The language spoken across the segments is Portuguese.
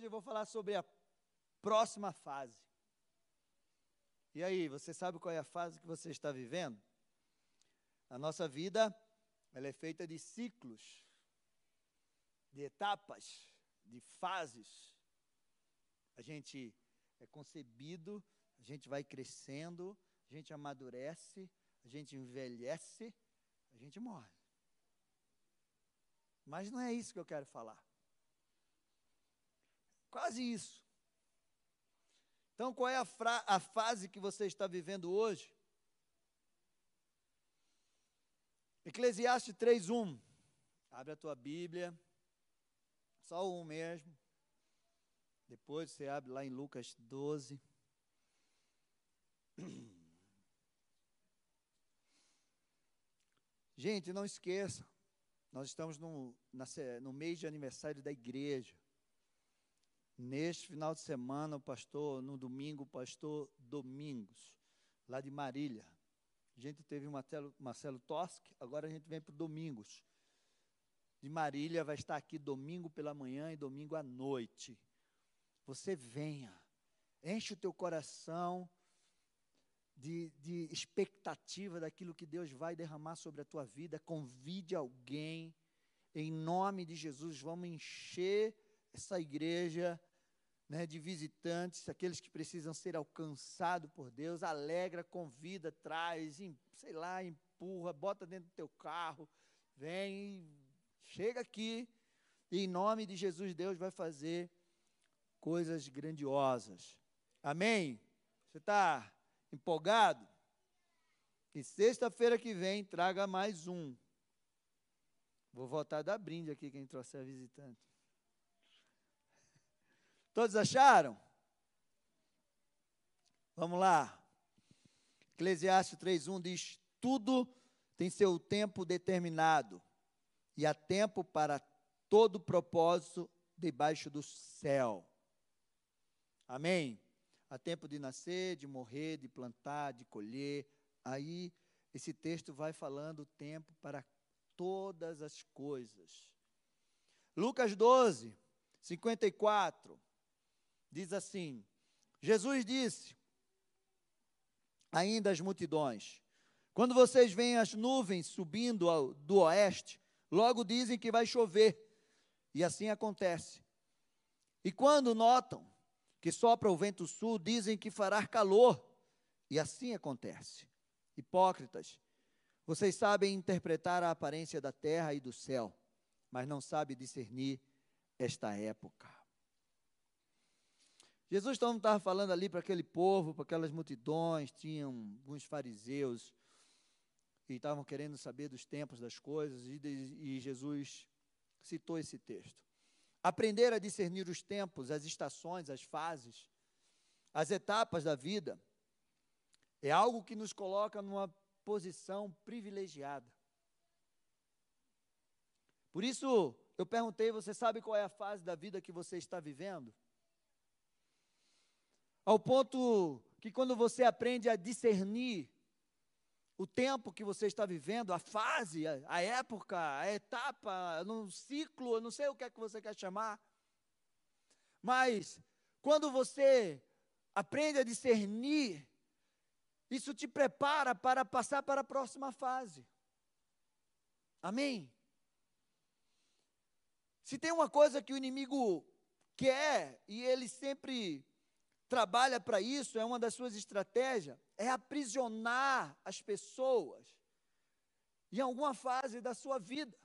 hoje eu vou falar sobre a próxima fase. E aí, você sabe qual é a fase que você está vivendo? A nossa vida, ela é feita de ciclos, de etapas, de fases. A gente é concebido, a gente vai crescendo, a gente amadurece, a gente envelhece, a gente morre. Mas não é isso que eu quero falar. Quase isso. Então, qual é a, a fase que você está vivendo hoje? Eclesiastes 3:1. Abre a tua Bíblia. Só um mesmo. Depois você abre lá em Lucas 12. Gente, não esqueça, nós estamos no, na, no mês de aniversário da igreja. Neste final de semana, o pastor, no domingo, o pastor Domingos, lá de Marília. A gente teve o Marcelo, Marcelo Toschi, agora a gente vem para o Domingos. De Marília vai estar aqui domingo pela manhã e domingo à noite. Você venha, enche o teu coração de, de expectativa daquilo que Deus vai derramar sobre a tua vida. Convide alguém, em nome de Jesus, vamos encher essa igreja né, de visitantes, aqueles que precisam ser alcançados por Deus, alegra, convida, traz, sei lá, empurra, bota dentro do teu carro, vem, chega aqui, e em nome de Jesus, Deus vai fazer coisas grandiosas. Amém? Você está empolgado? E sexta-feira que vem, traga mais um. Vou voltar a dar brinde aqui quem trouxer visitante. Todos acharam? Vamos lá. Eclesiastes 3:1 diz: "Tudo tem seu tempo determinado, e há tempo para todo propósito debaixo do céu." Amém. Há tempo de nascer, de morrer, de plantar, de colher. Aí esse texto vai falando o tempo para todas as coisas. Lucas 12, 54 diz assim: Jesus disse ainda às multidões: Quando vocês veem as nuvens subindo ao, do oeste, logo dizem que vai chover, e assim acontece. E quando notam que sopra o vento sul, dizem que fará calor, e assim acontece. Hipócritas, vocês sabem interpretar a aparência da terra e do céu, mas não sabem discernir esta época. Jesus então estava falando ali para aquele povo, para aquelas multidões, tinham alguns fariseus e estavam querendo saber dos tempos das coisas, e, e Jesus citou esse texto. Aprender a discernir os tempos, as estações, as fases, as etapas da vida, é algo que nos coloca numa posição privilegiada. Por isso, eu perguntei: você sabe qual é a fase da vida que você está vivendo? Ao ponto que quando você aprende a discernir o tempo que você está vivendo, a fase, a, época, a etapa, no ciclo, eu não sei o que é que você quer chamar, mas quando você aprende a discernir, isso te prepara para passar para a próxima fase. Amém? Se tem uma coisa que o inimigo quer, e ele sempre trabalha para isso, é uma das suas estratégias, é aprisionar as pessoas em alguma fase da sua vida.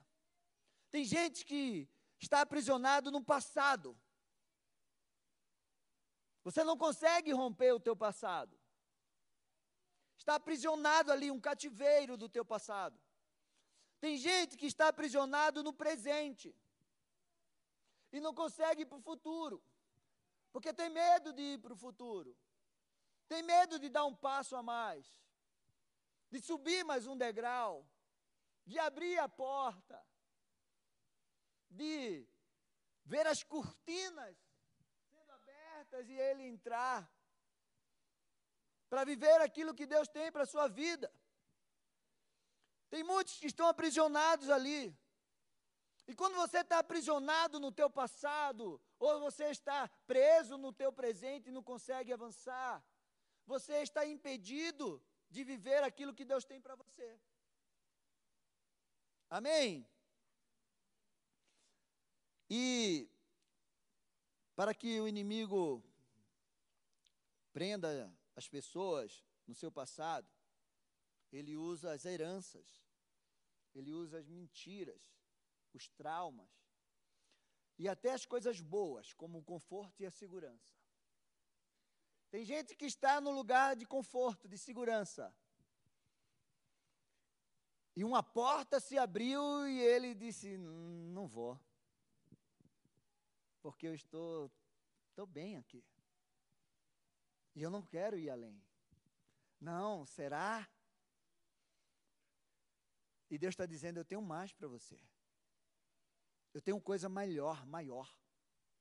Tem gente que está aprisionado no passado. Você não consegue romper o teu passado. Está aprisionado ali, um cativeiro do teu passado. Tem gente que está aprisionado no presente e não consegue ir para o futuro. Porque tem medo de ir para o futuro. Tem medo de dar um passo a mais. De subir mais um degrau. De abrir a porta. De ver as cortinas sendo abertas e ele entrar. Para viver aquilo que Deus tem para a sua vida. Tem muitos que estão aprisionados ali. E quando você está aprisionado no teu passado, ou você está preso no teu presente e não consegue avançar, você está impedido de viver aquilo que Deus tem para você. Amém? E para que o inimigo prenda as pessoas no seu passado, ele usa as heranças, ele usa as mentiras, os traumas e até as coisas boas, como o conforto e a segurança. Tem gente que está no lugar de conforto, de segurança. E uma porta se abriu e ele disse: Não vou, porque eu estou, estou bem aqui. E eu não quero ir além. Não, será? E Deus está dizendo: Eu tenho mais para você. Eu tenho coisa melhor, maior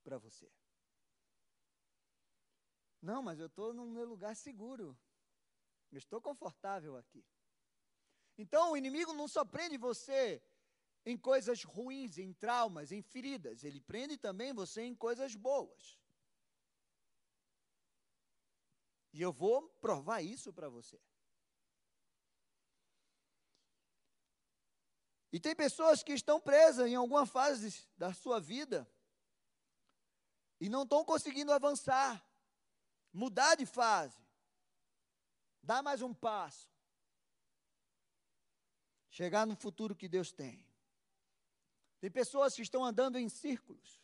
para você. Não, mas eu estou no meu lugar seguro. Eu estou confortável aqui. Então o inimigo não só prende você em coisas ruins, em traumas, em feridas, ele prende também você em coisas boas. E eu vou provar isso para você. E tem pessoas que estão presas em alguma fase da sua vida e não estão conseguindo avançar, mudar de fase, dar mais um passo, chegar no futuro que Deus tem. Tem pessoas que estão andando em círculos.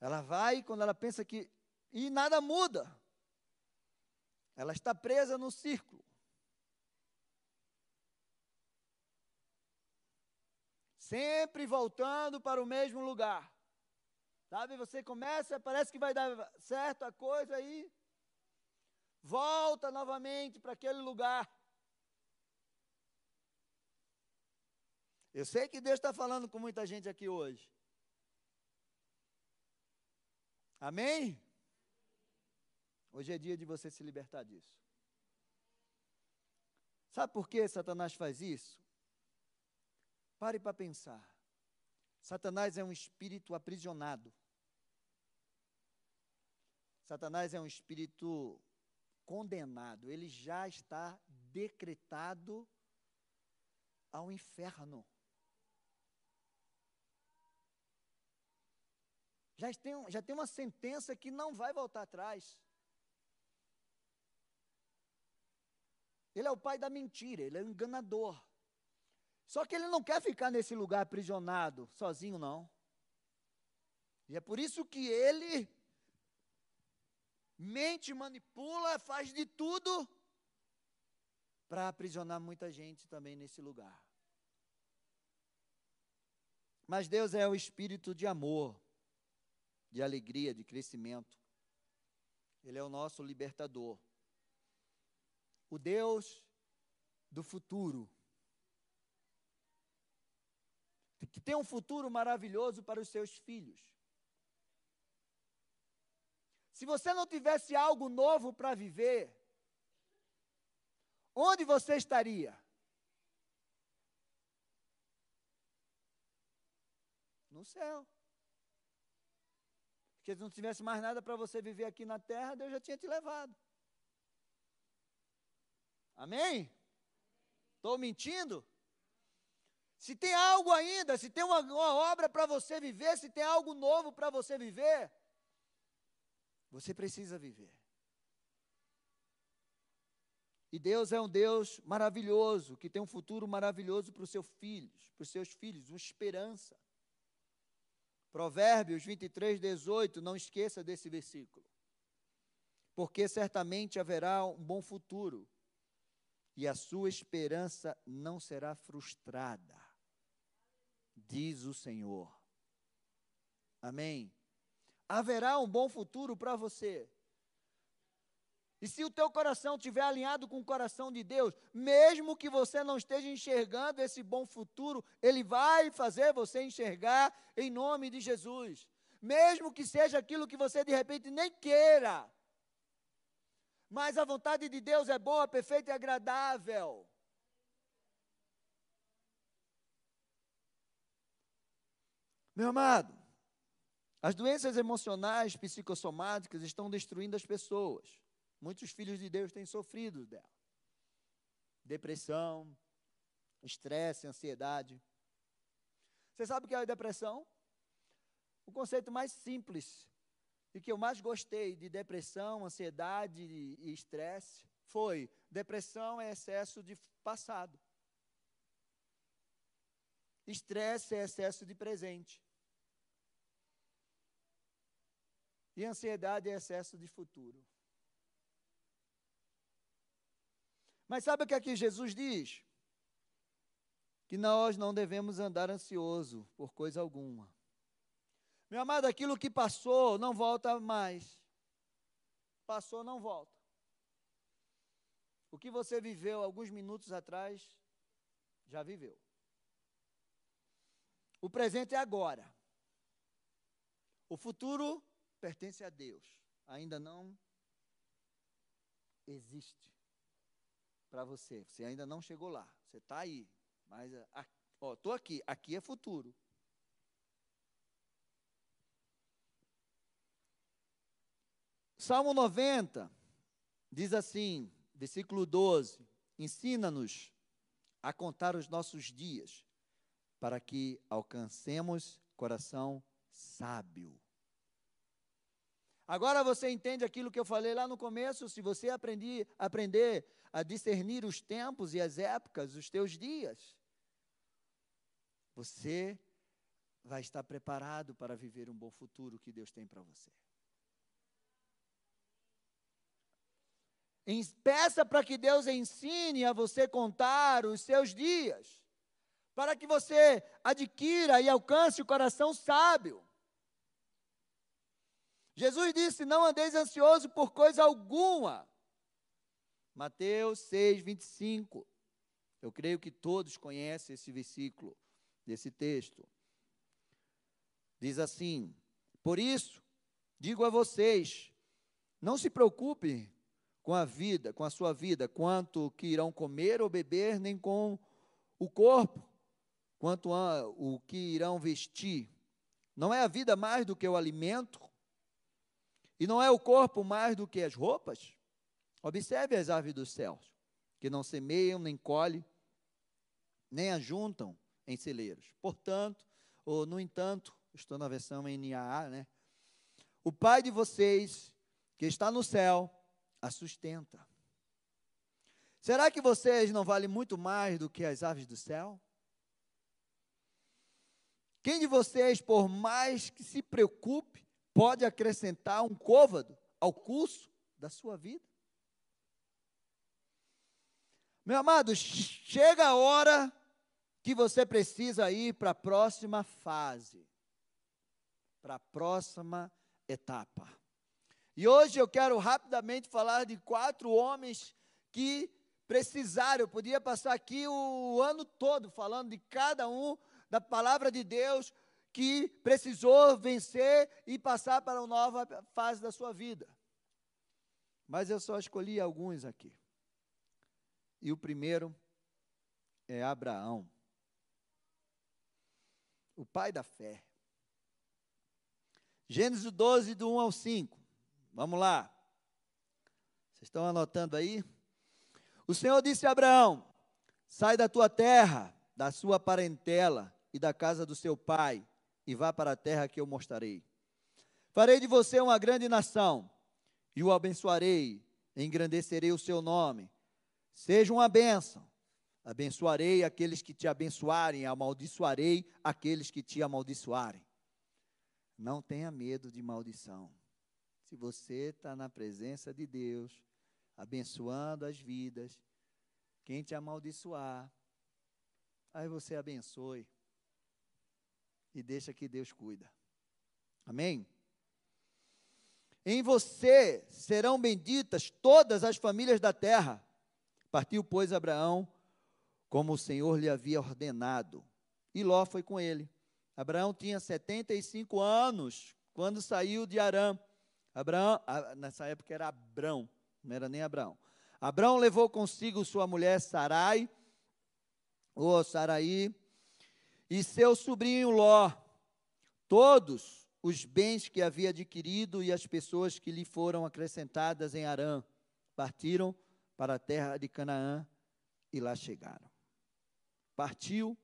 Ela vai quando ela pensa que. E nada muda. Ela está presa no círculo. Sempre voltando para o mesmo lugar. Sabe, você começa, parece que vai dar certo a coisa aí. Volta novamente para aquele lugar. Eu sei que Deus está falando com muita gente aqui hoje. Amém? Hoje é dia de você se libertar disso. Sabe por que Satanás faz isso? Pare para pensar. Satanás é um espírito aprisionado. Satanás é um espírito condenado. Ele já está decretado ao inferno. Já tem, já tem uma sentença que não vai voltar atrás. Ele é o pai da mentira, ele é um enganador. Só que ele não quer ficar nesse lugar aprisionado, sozinho, não. E é por isso que ele mente, manipula, faz de tudo para aprisionar muita gente também nesse lugar. Mas Deus é o espírito de amor de alegria, de crescimento. Ele é o nosso libertador. O Deus do futuro. Que tem um futuro maravilhoso para os seus filhos. Se você não tivesse algo novo para viver, onde você estaria? No céu. Porque se não tivesse mais nada para você viver aqui na terra, Deus já tinha te levado. Amém? Estou mentindo? Se tem algo ainda, se tem uma, uma obra para você viver, se tem algo novo para você viver, você precisa viver. E Deus é um Deus maravilhoso, que tem um futuro maravilhoso para os seus filhos, para os seus filhos, uma esperança. Provérbios 23, 18, não esqueça desse versículo. Porque certamente haverá um bom futuro, e a sua esperança não será frustrada, diz o Senhor. Amém. Haverá um bom futuro para você. E se o teu coração estiver alinhado com o coração de Deus, mesmo que você não esteja enxergando esse bom futuro, Ele vai fazer você enxergar em nome de Jesus. Mesmo que seja aquilo que você de repente nem queira. Mas a vontade de Deus é boa, perfeita e agradável. Meu amado, as doenças emocionais psicossomáticas estão destruindo as pessoas. Muitos filhos de Deus têm sofrido dela. Depressão, estresse, ansiedade. Você sabe o que é a depressão? O conceito mais simples e que eu mais gostei de depressão, ansiedade e estresse foi: depressão é excesso de passado. Estresse é excesso de presente. E ansiedade é excesso de futuro. Mas sabe o que aqui Jesus diz? Que nós não devemos andar ansioso por coisa alguma. Meu amado, aquilo que passou não volta mais. Passou, não volta. O que você viveu alguns minutos atrás, já viveu. O presente é agora. O futuro pertence a Deus. Ainda não existe para você. Você ainda não chegou lá. Você está aí. Mas, estou aqui. Aqui é futuro. Salmo 90 diz assim, versículo 12: Ensina-nos a contar os nossos dias, para que alcancemos coração sábio. Agora você entende aquilo que eu falei lá no começo? Se você aprender, aprender a discernir os tempos e as épocas, os teus dias, você vai estar preparado para viver um bom futuro que Deus tem para você. Peça para que Deus ensine a você contar os seus dias, para que você adquira e alcance o coração sábio. Jesus disse: Não andeis ansioso por coisa alguma. Mateus 6, 25. Eu creio que todos conhecem esse versículo, desse texto. Diz assim: Por isso, digo a vocês, não se preocupe com a vida, com a sua vida, quanto que irão comer ou beber, nem com o corpo, quanto a, o que irão vestir. Não é a vida mais do que o alimento e não é o corpo mais do que as roupas? Observe as aves dos céus, que não semeiam, nem colhem, nem ajuntam em celeiros. Portanto, ou no entanto, estou na versão NAA, né? O Pai de vocês, que está no céu, a sustenta. Será que vocês não valem muito mais do que as aves do céu? Quem de vocês, por mais que se preocupe, pode acrescentar um côvado ao curso da sua vida? Meu amado, chega a hora que você precisa ir para a próxima fase, para a próxima etapa. E hoje eu quero rapidamente falar de quatro homens que precisaram. Eu podia passar aqui o ano todo falando de cada um da palavra de Deus, que precisou vencer e passar para uma nova fase da sua vida. Mas eu só escolhi alguns aqui. E o primeiro é Abraão, o pai da fé. Gênesis 12, do 1 ao 5. Vamos lá. Vocês estão anotando aí? O Senhor disse a Abraão: Sai da tua terra, da sua parentela e da casa do seu pai e vá para a terra que eu mostrarei. Farei de você uma grande nação, e o abençoarei, engrandecerei o seu nome. Seja uma bênção. Abençoarei aqueles que te abençoarem, amaldiçoarei aqueles que te amaldiçoarem. Não tenha medo de maldição. Se você está na presença de Deus, abençoando as vidas, quem te amaldiçoar, aí você abençoe e deixa que Deus cuida. Amém? Em você serão benditas todas as famílias da terra. Partiu, pois, Abraão, como o Senhor lhe havia ordenado. E Ló foi com ele. Abraão tinha 75 anos quando saiu de Arã. Abraão, nessa época era Abrão, não era nem Abraão. Abraão levou consigo sua mulher Sarai, ou Saraí, e seu sobrinho Ló. todos os bens que havia adquirido e as pessoas que lhe foram acrescentadas em Arã partiram para a terra de Canaã e lá chegaram. Partiu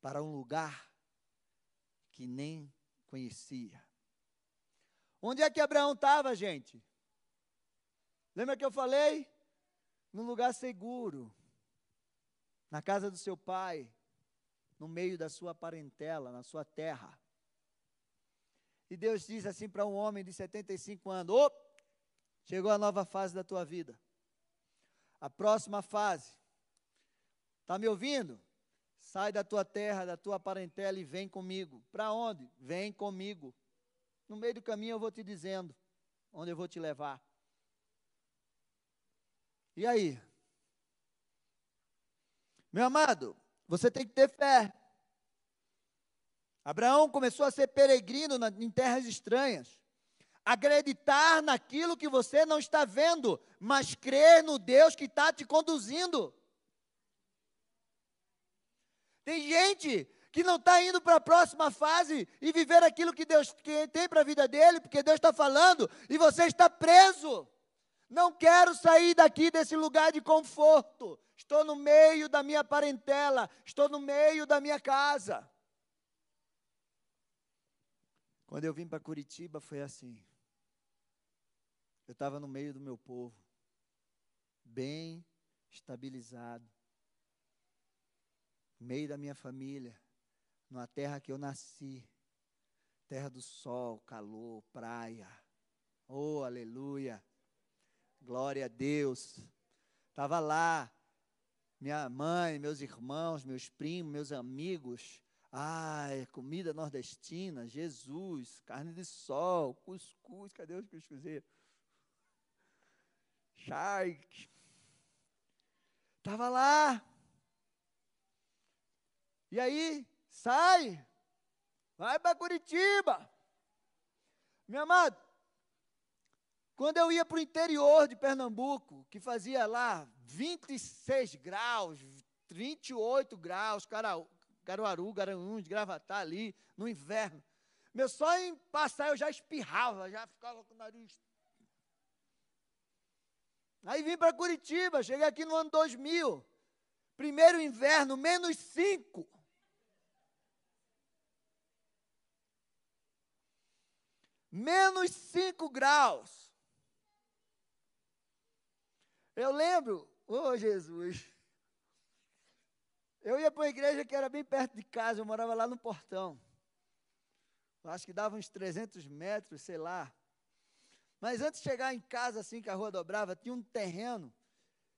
para um lugar que nem conhecia. Onde é que Abraão estava, gente? Lembra que eu falei? Num lugar seguro, na casa do seu pai, no meio da sua parentela, na sua terra. E Deus diz assim para um homem de 75 anos: chegou a nova fase da tua vida. A próxima fase. Está me ouvindo? Sai da tua terra, da tua parentela e vem comigo. Para onde? Vem comigo. No meio do caminho eu vou te dizendo onde eu vou te levar. E aí? Meu amado, você tem que ter fé. Abraão começou a ser peregrino na, em terras estranhas. Acreditar naquilo que você não está vendo, mas crer no Deus que está te conduzindo. Tem gente que não está indo para a próxima fase e viver aquilo que Deus que tem para a vida dele, porque Deus está falando e você está preso. Não quero sair daqui desse lugar de conforto. Estou no meio da minha parentela, estou no meio da minha casa. Quando eu vim para Curitiba foi assim. Eu estava no meio do meu povo, bem estabilizado, no meio da minha família, numa terra que eu nasci, terra do sol, calor, praia. Oh, aleluia! Glória a Deus. Estava lá, minha mãe, meus irmãos, meus primos, meus amigos. Ai, comida nordestina, Jesus, carne de sol, cuscuz, cadê os cuscuzeiros? Charque. Estava lá. E aí, sai, vai para Curitiba. Meu amado, quando eu ia para o interior de Pernambuco, que fazia lá 26 graus, 28 graus, Caruaru, Garanhuns, Gravatar ali, no inverno. Meu só em passar eu já espirrava, já ficava com o nariz. Aí vim para Curitiba, cheguei aqui no ano 2000. Primeiro inverno, menos 5. Menos 5 graus. Eu lembro, oh Jesus, eu ia para uma igreja que era bem perto de casa, eu morava lá no portão. acho que dava uns 300 metros, sei lá. Mas antes de chegar em casa, assim, que a rua dobrava, tinha um terreno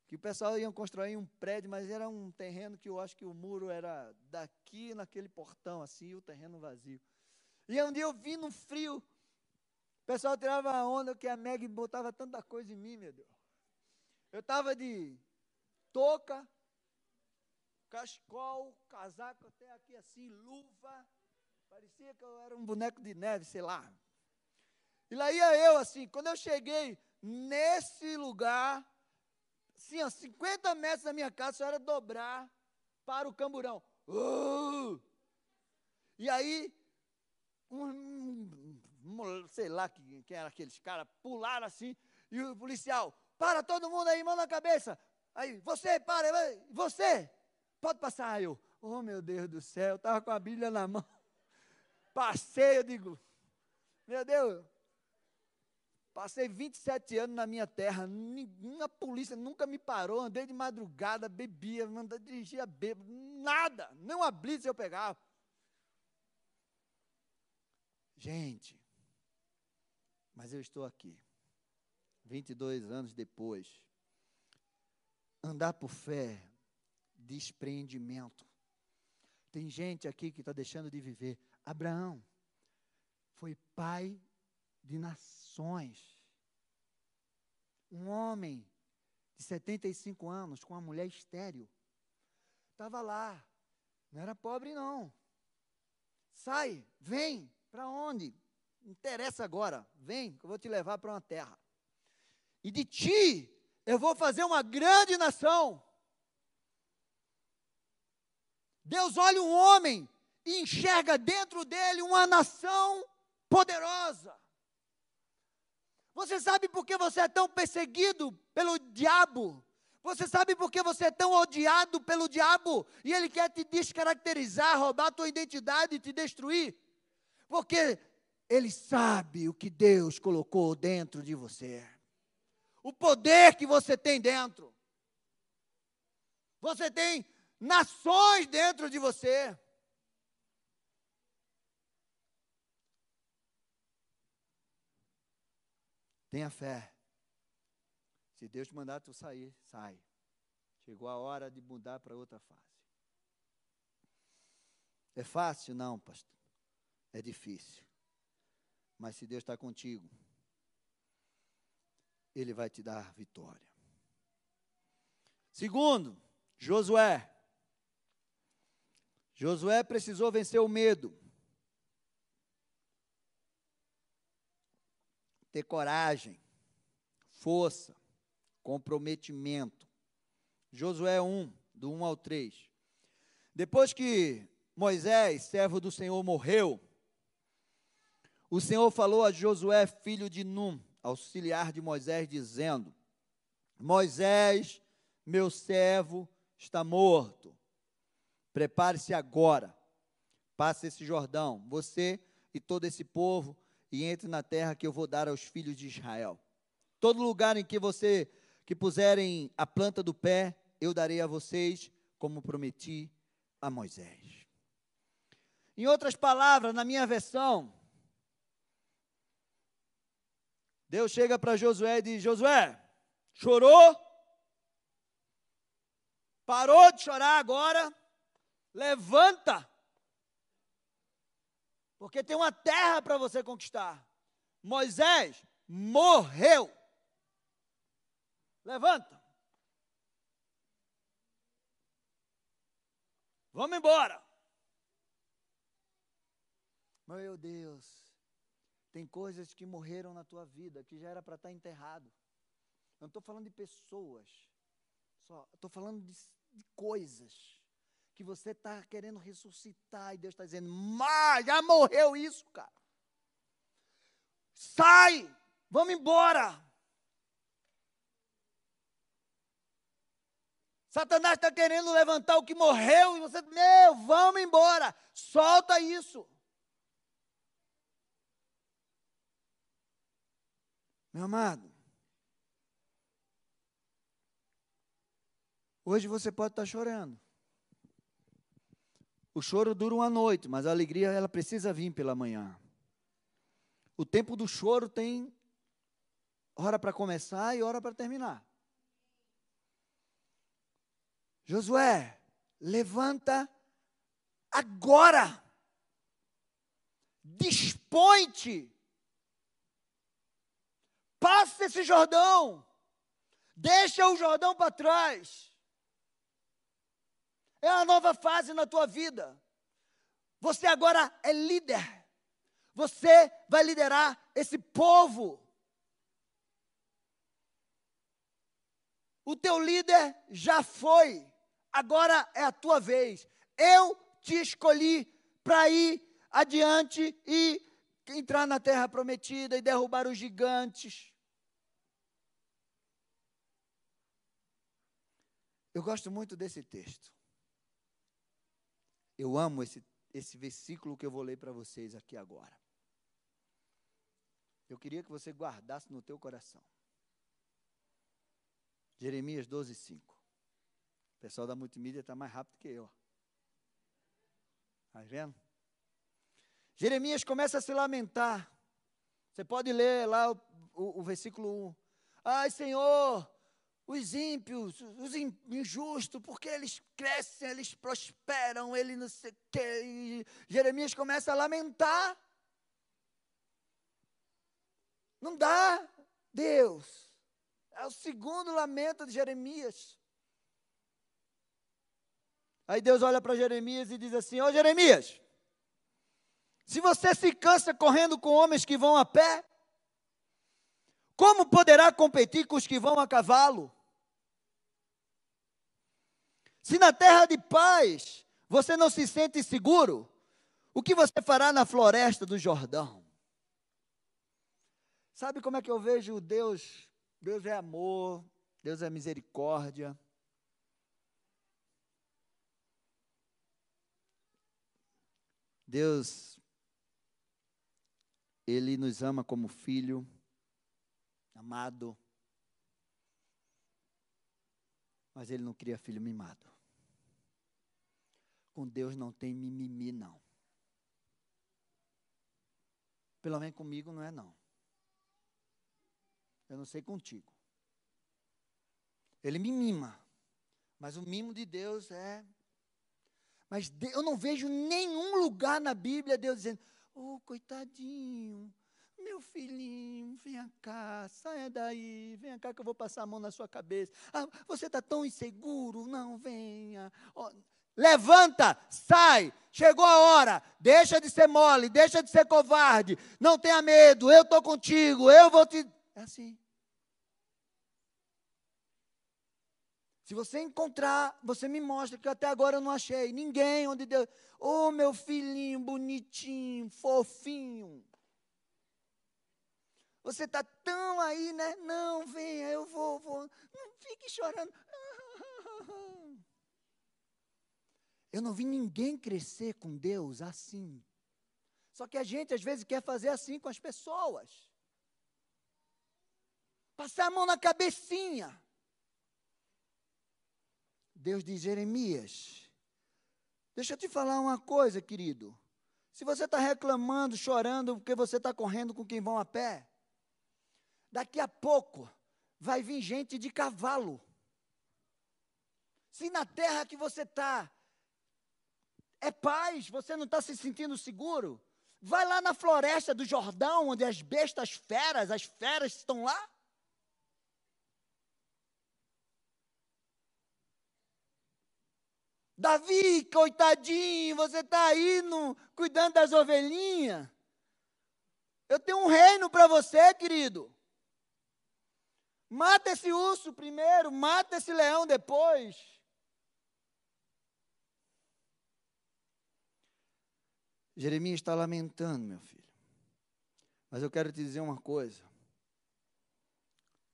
que o pessoal ia construir um prédio, mas era um terreno que eu acho que o muro era daqui naquele portão, assim, o terreno vazio. E um dia eu vi no frio, o pessoal tirava a onda que a Meg botava tanta coisa em mim, meu Deus. Eu estava de touca, cachecol, casaco até aqui assim, luva. Parecia que eu era um boneco de neve, sei lá. E lá ia eu assim, quando eu cheguei nesse lugar, assim, a 50 metros da minha casa, só era dobrar para o camburão. Uh! E aí, um, sei lá quem, quem era aqueles caras, pularam assim, e o policial, para todo mundo aí, mão na cabeça. Aí, você, para, você, pode passar. Aí eu, oh meu Deus do céu, estava com a Bíblia na mão. Passei, eu digo, meu Deus, passei 27 anos na minha terra, nenhuma polícia nunca me parou, andei de madrugada, bebia, mandei dirigir bêbado, nada, nem uma blitz eu pegava. Gente, mas eu estou aqui. 22 anos depois. Andar por fé, despreendimento. Tem gente aqui que está deixando de viver. Abraão foi pai de nações. Um homem de 75 anos com uma mulher estéril. Estava lá. Não era pobre, não. Sai, vem. Para onde? Interessa agora. Vem, que eu vou te levar para uma terra e de ti eu vou fazer uma grande nação. Deus olha um homem e enxerga dentro dele uma nação poderosa. Você sabe por que você é tão perseguido pelo diabo? Você sabe por que você é tão odiado pelo diabo e ele quer te descaracterizar, roubar a tua identidade e te destruir? Porque ele sabe o que Deus colocou dentro de você. O poder que você tem dentro. Você tem nações dentro de você. Tenha fé. Se Deus te mandar tu sair, sai. Chegou a hora de mudar para outra fase. É fácil? Não, pastor. É difícil. Mas se Deus está contigo, Ele vai te dar vitória. Segundo, Josué. Josué precisou vencer o medo. ter coragem, força, comprometimento. Josué 1, do 1 ao 3. Depois que Moisés, servo do Senhor, morreu, o Senhor falou a Josué, filho de Num, auxiliar de Moisés, dizendo: Moisés, meu servo, está morto. Prepare-se agora, passe esse Jordão, você e todo esse povo, e entre na terra que eu vou dar aos filhos de Israel. Todo lugar em que você que puserem a planta do pé, eu darei a vocês, como prometi a Moisés. Em outras palavras, na minha versão, Deus chega para Josué e diz: Josué, chorou? Parou de chorar agora? Levanta porque tem uma terra para você conquistar. Moisés morreu. Levanta. Vamos embora. Meu Deus, tem coisas que morreram na tua vida que já era para estar tá enterrado. Eu não estou falando de pessoas, só estou falando de, de coisas que você está querendo ressuscitar e Deus está dizendo, mas já morreu isso, cara. Sai, vamos embora. Satanás está querendo levantar o que morreu e você, meu, vamos embora, solta isso. Meu amado, hoje você pode estar chorando. O choro dura uma noite, mas a alegria ela precisa vir pela manhã. O tempo do choro tem hora para começar e hora para terminar. Josué, levanta agora. Dispõe-te. Passa esse Jordão. Deixa o Jordão para trás. É uma nova fase na tua vida. Você agora é líder. Você vai liderar esse povo. O teu líder já foi. Agora é a tua vez. Eu te escolhi para ir adiante e entrar na terra prometida e derrubar os gigantes. Eu gosto muito desse texto. Eu amo esse, esse versículo que eu vou ler para vocês aqui agora. Eu queria que você guardasse no teu coração. Jeremias 12, 5. O pessoal da multimídia está mais rápido que eu. Está vendo? Jeremias começa a se lamentar. Você pode ler lá o, o, o versículo 1. Ai, Senhor, os ímpios, os injustos, porque eles crescem, eles prosperam, ele não sei o quê. Jeremias começa a lamentar. Não dá, Deus. É o segundo lamento de Jeremias. Aí Deus olha para Jeremias e diz assim: Ó Jeremias, se você se cansa correndo com homens que vão a pé, como poderá competir com os que vão a cavalo? Se na terra de paz você não se sente seguro, O que você fará na floresta do Jordão? Sabe como é que eu vejo Deus? Deus é amor, Deus é misericórdia. Deus, Ele nos ama como filho, amado, mas Ele não cria filho mimado. Com Deus não tem mimimi, não. Pelo menos comigo não é, não. Eu não sei contigo. Ele me mima. Mas o mimo de Deus é. Mas eu não vejo nenhum lugar na Bíblia Deus dizendo: Oh, coitadinho, meu filhinho, venha cá, saia daí, venha cá que eu vou passar a mão na sua cabeça. Ah, você está tão inseguro, não venha. Oh, levanta, sai, chegou a hora, deixa de ser mole, deixa de ser covarde, não tenha medo, eu estou contigo, eu vou te. É assim. Se você encontrar, você me mostra, que até agora eu não achei ninguém onde Deus. Ô oh, meu filhinho bonitinho, fofinho. Você está tão aí, né? Não, venha, eu vou, vou. Não fique chorando. Eu não vi ninguém crescer com Deus assim. Só que a gente às vezes quer fazer assim com as pessoas. Passar a mão na cabecinha. Deus diz, Jeremias, deixa eu te falar uma coisa, querido. Se você está reclamando, chorando, porque você está correndo com quem vão a pé, daqui a pouco vai vir gente de cavalo. Se na terra que você está é paz, você não está se sentindo seguro, vai lá na floresta do Jordão, onde as bestas feras, as feras estão lá. Davi, coitadinho, você está aí no, cuidando das ovelhinhas. Eu tenho um reino para você, querido. Mata esse urso primeiro, mata esse leão depois. Jeremias está lamentando, meu filho. Mas eu quero te dizer uma coisa.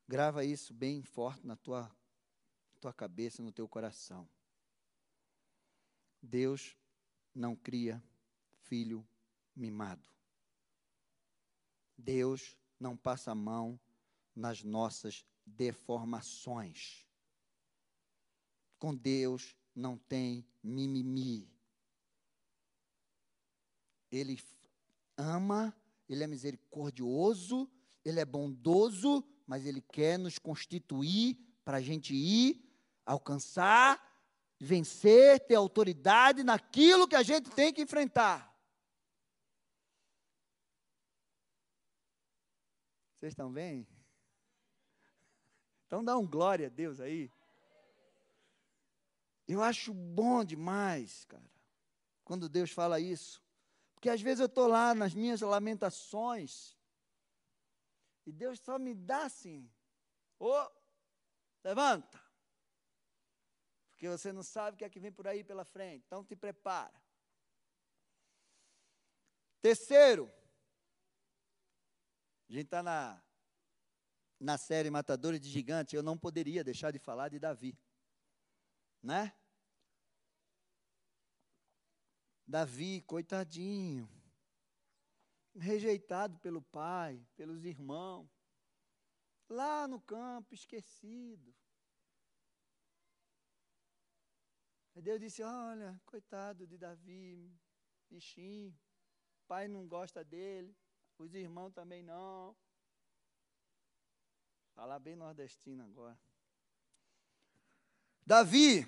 Grava isso bem forte na tua, tua cabeça, no teu coração. Deus não cria filho mimado. Deus não passa a mão nas nossas deformações. Com Deus não tem mimimi. Ele ama, ele é misericordioso, ele é bondoso, mas ele quer nos constituir para a gente ir, alcançar vencer, ter autoridade naquilo que a gente tem que enfrentar. Vocês estão bem? Então dá um glória a Deus aí. Eu acho bom demais, cara, quando Deus fala isso. Porque às vezes eu estou lá nas minhas lamentações e Deus só me dá assim: ô, oh, levanta. Porque você não sabe o que é que vem por aí pela frente. Então te prepara. Terceiro, a gente está na, na série Matadores de Gigantes, eu não poderia deixar de falar de Davi. Né? Davi, coitadinho, rejeitado pelo pai, pelos irmãos, lá no campo, esquecido. Aí Deus disse: Olha, coitado de Davi, bichinho, pai não gosta dele, os irmãos também não. Falar bem nordestino agora. Davi,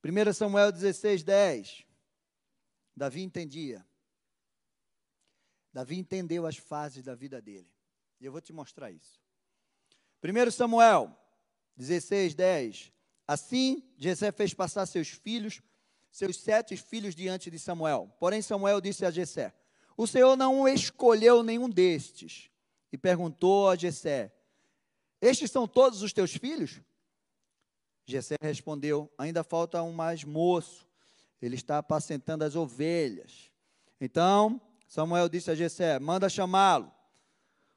1 Samuel 16, 10. Davi entendia. Davi entendeu as fases da vida dele. E eu vou te mostrar isso. 1 Samuel 16, 10. Assim, Jessé fez passar seus filhos, seus sete filhos diante de Samuel. Porém, Samuel disse a Jessé: O Senhor não escolheu nenhum destes. E perguntou a Jessé: Estes são todos os teus filhos? Jessé respondeu: Ainda falta um mais moço. Ele está apacentando as ovelhas. Então, Samuel disse a Jessé: Manda chamá-lo,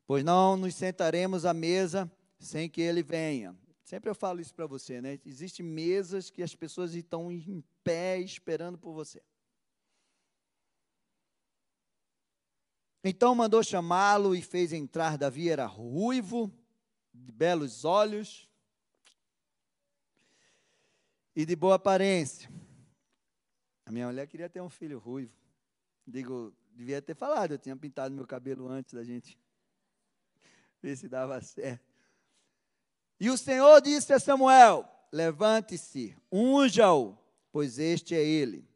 pois não nos sentaremos à mesa sem que ele venha. Sempre eu falo isso para você, né? Existem mesas que as pessoas estão em pé esperando por você. Então mandou chamá-lo e fez entrar. Davi era ruivo, de belos olhos e de boa aparência. A minha mulher queria ter um filho ruivo. Digo, devia ter falado, eu tinha pintado meu cabelo antes da gente ver se dava certo. E o Senhor disse a Samuel: Levante-se, unja-o, pois este é ele.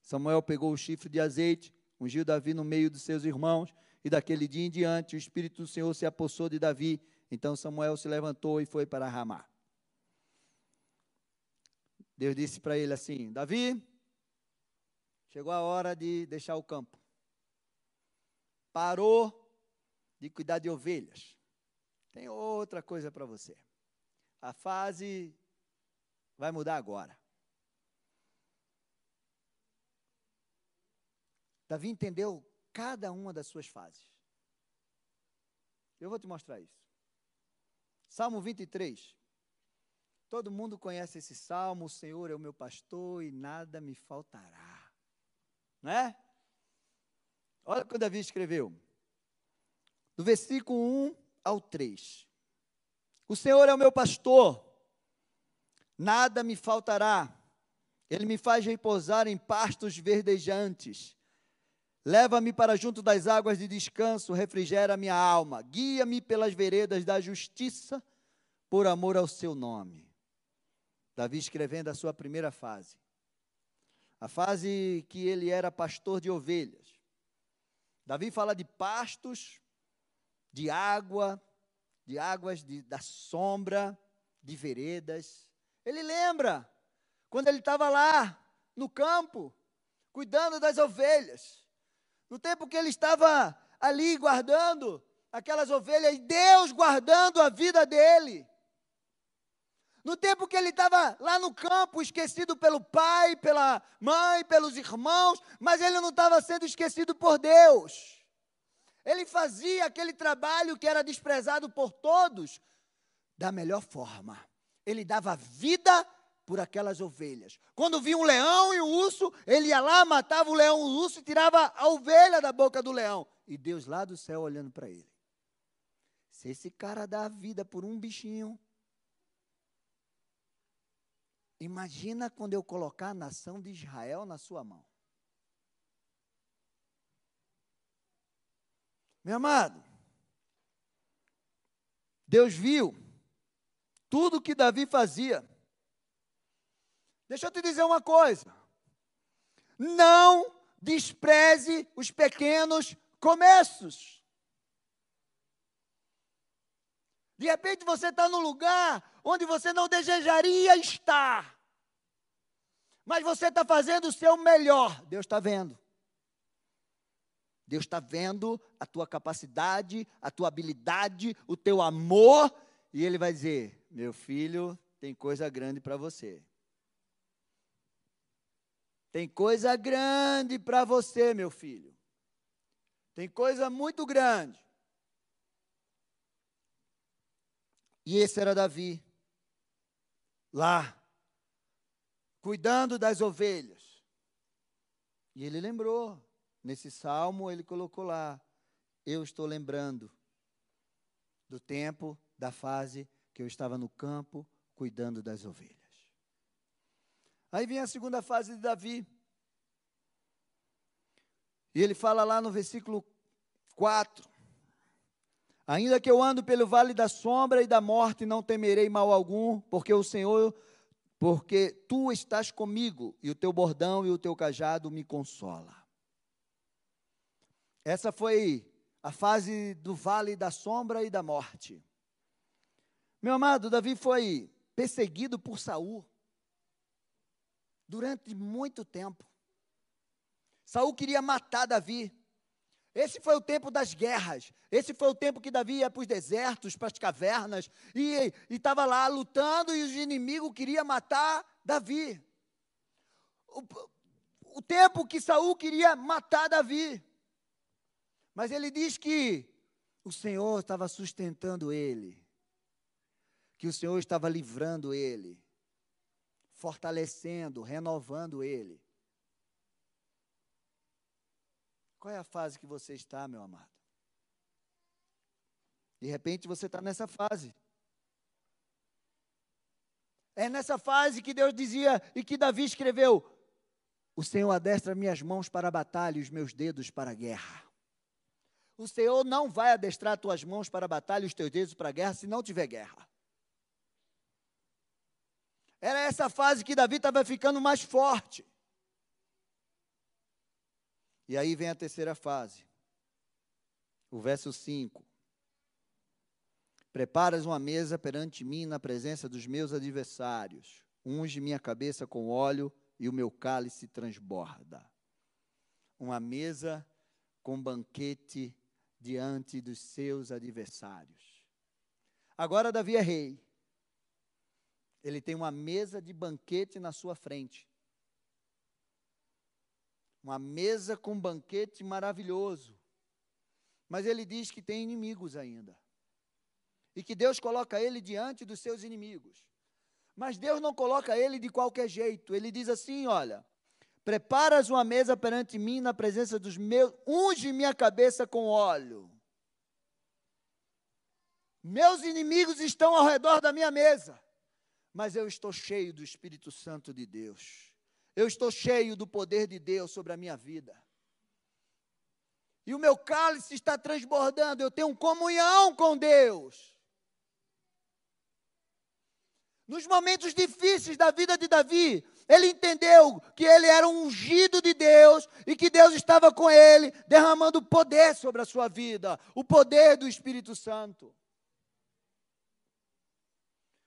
Samuel pegou o chifre de azeite, ungiu Davi no meio dos seus irmãos, e daquele dia em diante o Espírito do Senhor se apossou de Davi. Então Samuel se levantou e foi para Ramá. Deus disse para ele assim: Davi, chegou a hora de deixar o campo. Parou de cuidar de ovelhas. Tem outra coisa para você. A fase vai mudar agora. Davi entendeu cada uma das suas fases. Eu vou te mostrar isso. Salmo 23. Todo mundo conhece esse salmo: O Senhor é o meu pastor e nada me faltará. Não é? Olha o que Davi escreveu. Do versículo 1 ao 3. O Senhor é o meu pastor, nada me faltará. Ele me faz repousar em pastos verdejantes. Leva-me para junto das águas de descanso, refrigera minha alma. Guia-me pelas veredas da justiça, por amor ao seu nome. Davi escrevendo a sua primeira fase. A fase que ele era pastor de ovelhas. Davi fala de pastos, de água, de águas de, da sombra, de veredas. Ele lembra quando ele estava lá no campo, cuidando das ovelhas. No tempo que ele estava ali guardando aquelas ovelhas Deus guardando a vida dele. No tempo que ele estava lá no campo, esquecido pelo pai, pela mãe, pelos irmãos, mas ele não estava sendo esquecido por Deus. Ele fazia aquele trabalho que era desprezado por todos da melhor forma. Ele dava vida por aquelas ovelhas. Quando via um leão e um urso, ele ia lá, matava o leão e o urso e tirava a ovelha da boca do leão. E Deus lá do céu olhando para ele. Se esse cara dá vida por um bichinho, imagina quando eu colocar a nação de Israel na sua mão. Meu amado, Deus viu tudo que Davi fazia. Deixa eu te dizer uma coisa. Não despreze os pequenos começos. De repente você está num lugar onde você não desejaria estar. Mas você está fazendo o seu melhor. Deus está vendo. Deus está vendo a tua capacidade, a tua habilidade, o teu amor, e Ele vai dizer: Meu filho, tem coisa grande para você. Tem coisa grande para você, meu filho. Tem coisa muito grande. E esse era Davi, lá, cuidando das ovelhas. E ele lembrou: Nesse salmo, ele colocou lá: Eu estou lembrando do tempo, da fase que eu estava no campo cuidando das ovelhas. Aí vem a segunda fase de Davi. E ele fala lá no versículo 4: Ainda que eu ando pelo vale da sombra e da morte, não temerei mal algum, porque o Senhor, porque tu estás comigo, e o teu bordão e o teu cajado me consola. Essa foi a fase do vale da sombra e da morte. Meu amado, Davi foi perseguido por Saul durante muito tempo. Saul queria matar Davi. Esse foi o tempo das guerras. Esse foi o tempo que Davi ia para os desertos, para as cavernas, e estava lá lutando, e os inimigos queriam matar Davi. O, o tempo que Saul queria matar Davi. Mas ele diz que o Senhor estava sustentando ele, que o Senhor estava livrando ele, fortalecendo, renovando ele. Qual é a fase que você está, meu amado? De repente você está nessa fase. É nessa fase que Deus dizia e que Davi escreveu: O Senhor adestra minhas mãos para a batalha e os meus dedos para a guerra. O Senhor não vai adestrar tuas mãos para a batalha e os teus dedos para a guerra se não tiver guerra. Era essa fase que Davi estava ficando mais forte. E aí vem a terceira fase. O verso 5. Preparas uma mesa perante mim na presença dos meus adversários. Unge minha cabeça com óleo e o meu cálice transborda. Uma mesa com banquete diante dos seus adversários. Agora Davi é rei. Ele tem uma mesa de banquete na sua frente. Uma mesa com banquete maravilhoso. Mas ele diz que tem inimigos ainda e que Deus coloca ele diante dos seus inimigos. Mas Deus não coloca ele de qualquer jeito. Ele diz assim: Olha, preparas uma mesa perante mim na presença dos meus, unge minha cabeça com óleo. Meus inimigos estão ao redor da minha mesa, mas eu estou cheio do Espírito Santo de Deus. Eu estou cheio do poder de Deus sobre a minha vida. E o meu cálice está transbordando, eu tenho comunhão com Deus. Nos momentos difíceis da vida de Davi, ele entendeu que ele era um ungido de Deus e que Deus estava com ele, derramando poder sobre a sua vida, o poder do Espírito Santo.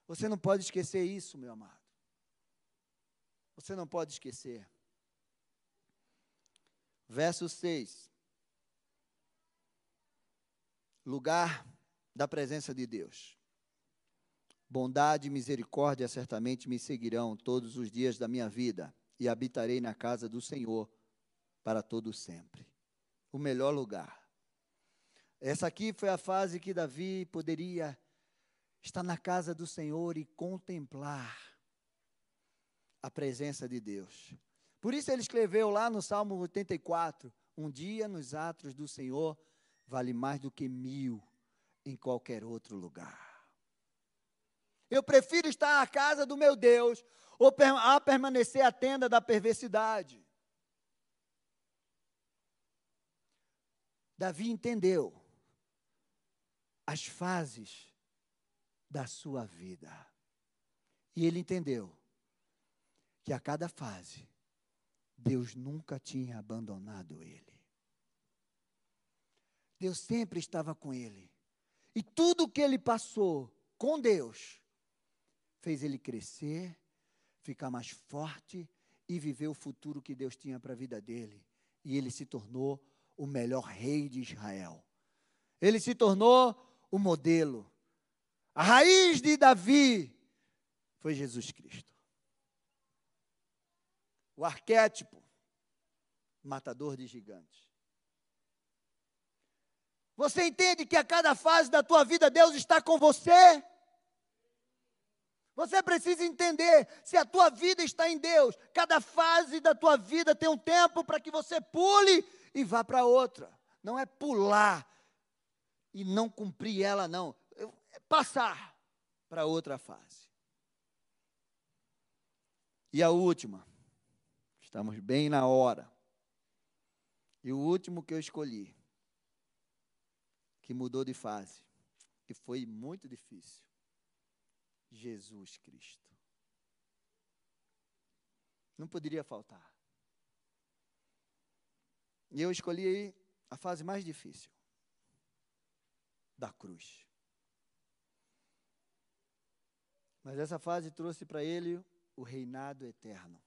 Você não pode esquecer isso, meu amado. Você não pode esquecer. Verso 6. Lugar da presença de Deus. Bondade e misericórdia certamente me seguirão todos os dias da minha vida, e habitarei na casa do Senhor para todo sempre. O melhor lugar. Essa aqui foi a fase que Davi poderia estar na casa do Senhor e contemplar a presença de Deus. Por isso ele escreveu lá no Salmo 84: Um dia nos atos do Senhor vale mais do que mil em qualquer outro lugar. Eu prefiro estar à casa do meu Deus ou a permanecer à tenda da perversidade. Davi entendeu as fases da sua vida. E ele entendeu que a cada fase, Deus nunca tinha abandonado ele. Deus sempre estava com ele. E tudo o que ele passou com Deus fez ele crescer, ficar mais forte e viver o futuro que Deus tinha para a vida dele. E ele se tornou o melhor rei de Israel. Ele se tornou o modelo. A raiz de Davi foi Jesus Cristo. O arquétipo, matador de gigantes. Você entende que a cada fase da tua vida Deus está com você? Você precisa entender se a tua vida está em Deus. Cada fase da tua vida tem um tempo para que você pule e vá para outra. Não é pular e não cumprir ela, não. Passar para outra fase. E a última. Estamos bem na hora. E o último que eu escolhi, que mudou de fase, e foi muito difícil. Jesus Cristo. Não poderia faltar. E eu escolhi a fase mais difícil da cruz. Mas essa fase trouxe para ele o reinado eterno.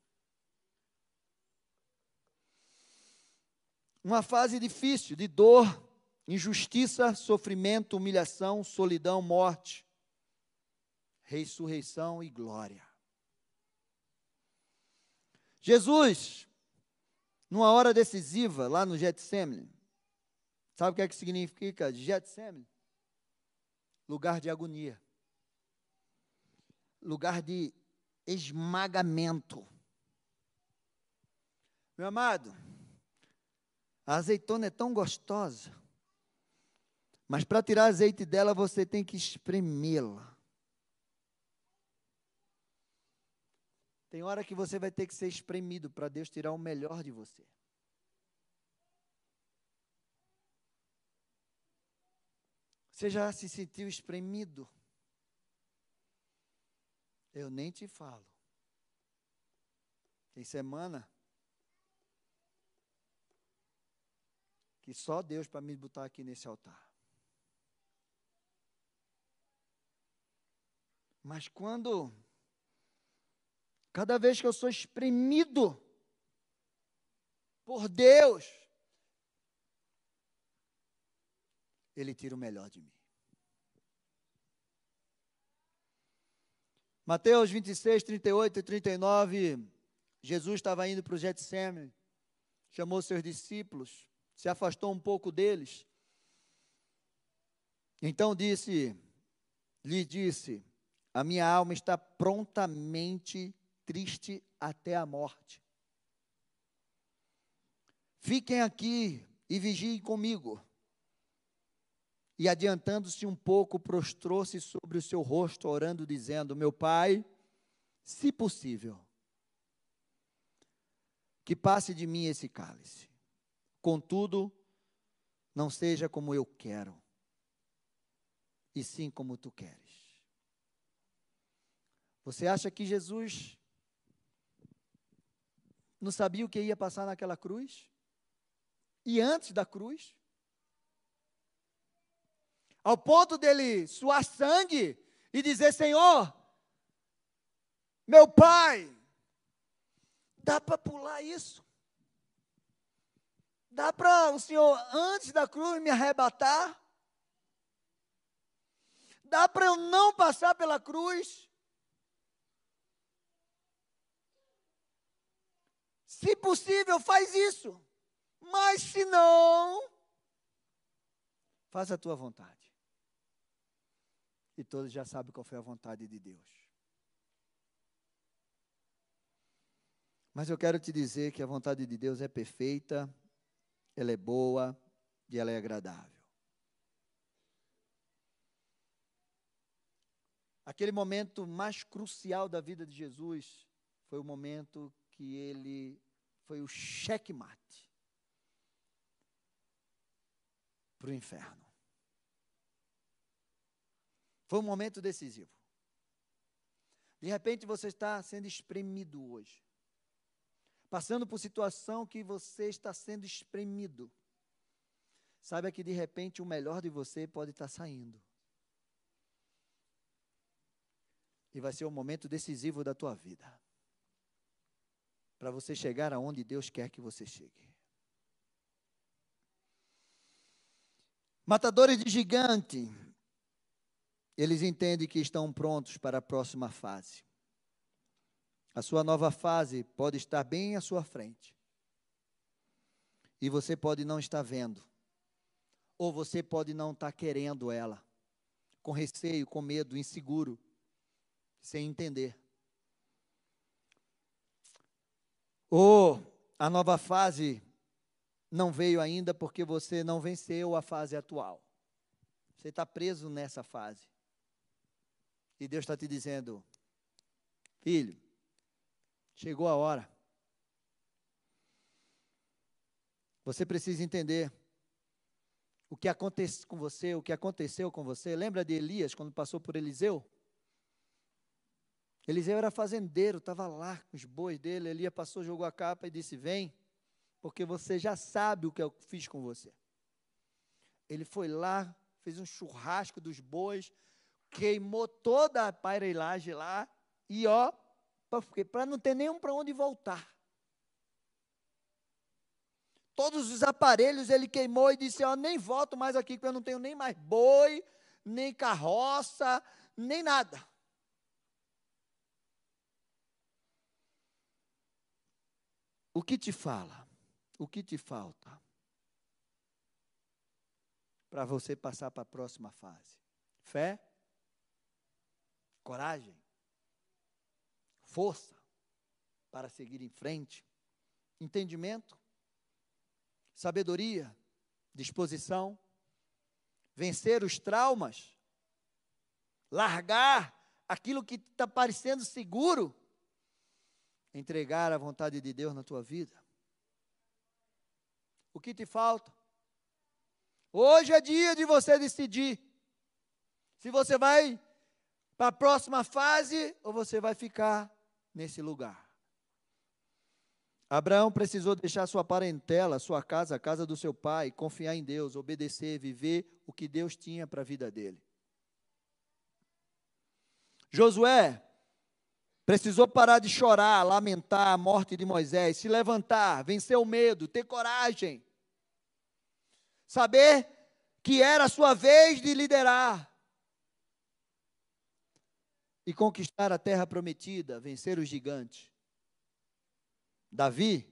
Uma fase difícil de dor, injustiça, sofrimento, humilhação, solidão, morte ressurreição e glória. Jesus numa hora decisiva, lá no Getsemane. Sabe o que é que significa Getsemane? Lugar de agonia. Lugar de esmagamento. Meu amado, a azeitona é tão gostosa, mas para tirar azeite dela você tem que espremê-la. Tem hora que você vai ter que ser espremido para Deus tirar o melhor de você. Você já se sentiu espremido? Eu nem te falo. Tem semana que só Deus para me botar aqui nesse altar. Mas quando Cada vez que eu sou espremido por Deus, Ele tira o melhor de mim. Mateus 26, 38 e 39, Jesus estava indo para o Getsemane, chamou seus discípulos, se afastou um pouco deles. Então disse, lhe disse: A minha alma está prontamente triste até a morte. Fiquem aqui e vigiem comigo. E adiantando-se um pouco, prostrou-se sobre o seu rosto, orando, dizendo: Meu pai, se possível, que passe de mim esse cálice. Contudo, não seja como eu quero, e sim como tu queres. Você acha que Jesus não sabia o que ia passar naquela cruz? E antes da cruz? Ao ponto dele suar sangue e dizer: Senhor, meu pai, dá para pular isso? Dá para o Senhor, antes da cruz, me arrebatar? Dá para eu não passar pela cruz? Se possível, faz isso. Mas se não, faz a tua vontade. E todos já sabem qual foi a vontade de Deus. Mas eu quero te dizer que a vontade de Deus é perfeita, ela é boa e ela é agradável. Aquele momento mais crucial da vida de Jesus foi o momento que ele foi o checkmate para o inferno. Foi um momento decisivo. De repente você está sendo espremido hoje. Passando por situação que você está sendo espremido. Saiba que de repente o melhor de você pode estar saindo. E vai ser um momento decisivo da tua vida para você chegar aonde Deus quer que você chegue. Matadores de gigante, eles entendem que estão prontos para a próxima fase. A sua nova fase pode estar bem à sua frente. E você pode não estar vendo. Ou você pode não estar querendo ela. Com receio, com medo, inseguro, sem entender. Ou a nova fase não veio ainda porque você não venceu a fase atual. Você está preso nessa fase. E Deus está te dizendo: Filho, chegou a hora. Você precisa entender o que acontece com você, o que aconteceu com você. Lembra de Elias quando passou por Eliseu? Eliseu era fazendeiro, estava lá com os bois dele. Elias passou, jogou a capa e disse: Vem, porque você já sabe o que eu fiz com você. Ele foi lá, fez um churrasco dos bois, queimou toda a aparelhagem lá e ó, para não ter nenhum para onde voltar. Todos os aparelhos ele queimou e disse: Ó, nem volto mais aqui, porque eu não tenho nem mais boi, nem carroça, nem nada. O que te fala? O que te falta para você passar para a próxima fase? Fé? Coragem? Força para seguir em frente? Entendimento? Sabedoria? Disposição? Vencer os traumas? Largar aquilo que está parecendo seguro? Entregar a vontade de Deus na tua vida? O que te falta? Hoje é dia de você decidir se você vai para a próxima fase ou você vai ficar nesse lugar. Abraão precisou deixar sua parentela, sua casa, a casa do seu pai, confiar em Deus, obedecer, viver o que Deus tinha para a vida dele. Josué precisou parar de chorar, lamentar a morte de Moisés, se levantar, vencer o medo, ter coragem, saber que era a sua vez de liderar e conquistar a terra prometida, vencer os gigantes. Davi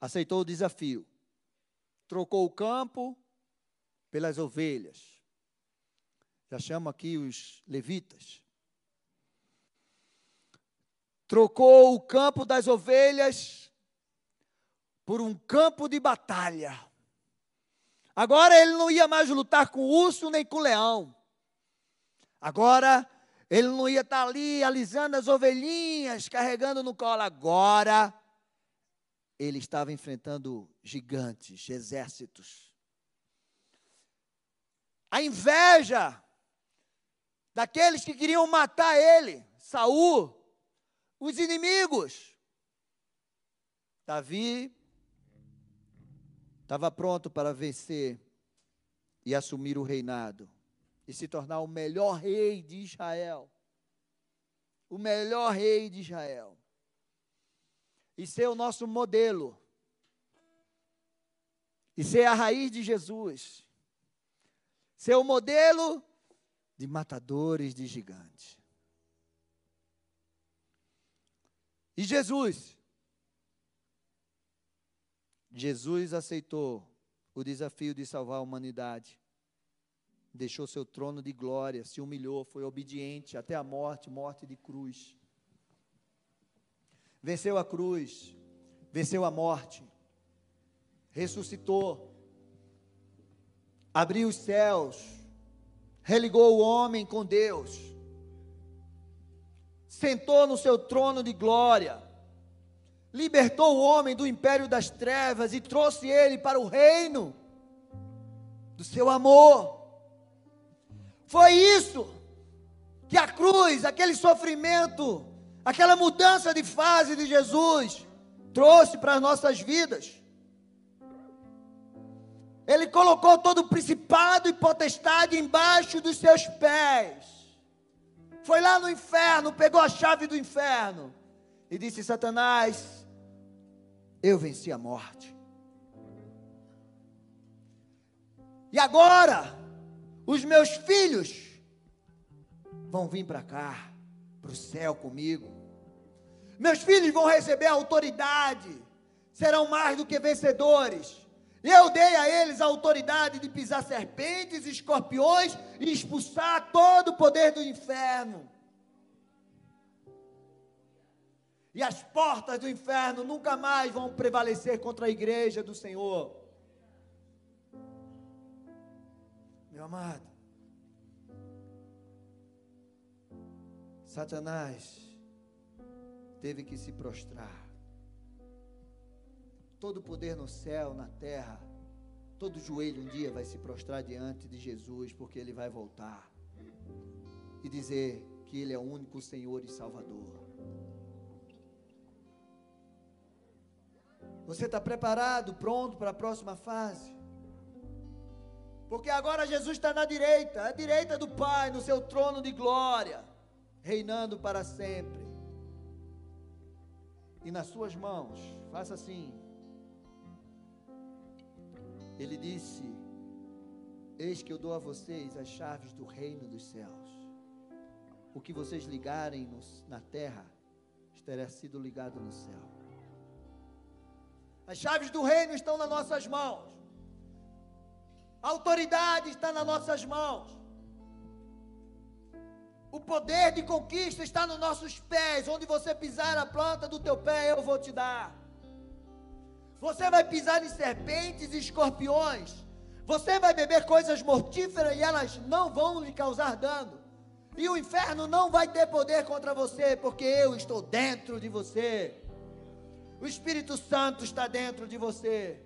aceitou o desafio, trocou o campo pelas ovelhas. Já chamo aqui os levitas. Trocou o campo das ovelhas por um campo de batalha. Agora ele não ia mais lutar com urso nem com leão. Agora ele não ia estar ali alisando as ovelhinhas, carregando no colo. Agora, ele estava enfrentando gigantes, exércitos. A inveja daqueles que queriam matar ele, Saul, os inimigos. Davi estava pronto para vencer e assumir o reinado e se tornar o melhor rei de Israel. O melhor rei de Israel. E ser o nosso modelo. E ser a raiz de Jesus. Ser o modelo de matadores de gigantes. E Jesus? Jesus aceitou o desafio de salvar a humanidade deixou seu trono de glória, se humilhou, foi obediente até a morte morte de cruz. Venceu a cruz, venceu a morte, ressuscitou, abriu os céus, religou o homem com Deus, sentou no seu trono de glória, libertou o homem do império das trevas e trouxe ele para o reino do seu amor. Foi isso que a cruz, aquele sofrimento, aquela mudança de fase de Jesus trouxe para as nossas vidas. Ele colocou todo o principado e potestade embaixo dos seus pés. Foi lá no inferno, pegou a chave do inferno e disse: Satanás, eu venci a morte. E agora, os meus filhos vão vir para cá, para o céu comigo. Meus filhos vão receber autoridade, serão mais do que vencedores. Eu dei a eles a autoridade de pisar serpentes, escorpiões e expulsar todo o poder do inferno. E as portas do inferno nunca mais vão prevalecer contra a igreja do Senhor. Meu amado, Satanás teve que se prostrar. Todo poder no céu, na terra, todo joelho um dia vai se prostrar diante de Jesus, porque ele vai voltar e dizer que ele é o único Senhor e Salvador. Você está preparado, pronto para a próxima fase? Porque agora Jesus está na direita, à direita do Pai, no seu trono de glória, reinando para sempre. E nas suas mãos, faça assim. Ele disse: Eis que eu dou a vocês as chaves do reino dos céus. O que vocês ligarem na terra, estará sido ligado no céu. As chaves do reino estão nas nossas mãos. A autoridade está nas nossas mãos. O poder de conquista está nos nossos pés. Onde você pisar a planta do teu pé, eu vou te dar. Você vai pisar em serpentes e escorpiões. Você vai beber coisas mortíferas e elas não vão lhe causar dano. E o inferno não vai ter poder contra você, porque eu estou dentro de você. O Espírito Santo está dentro de você.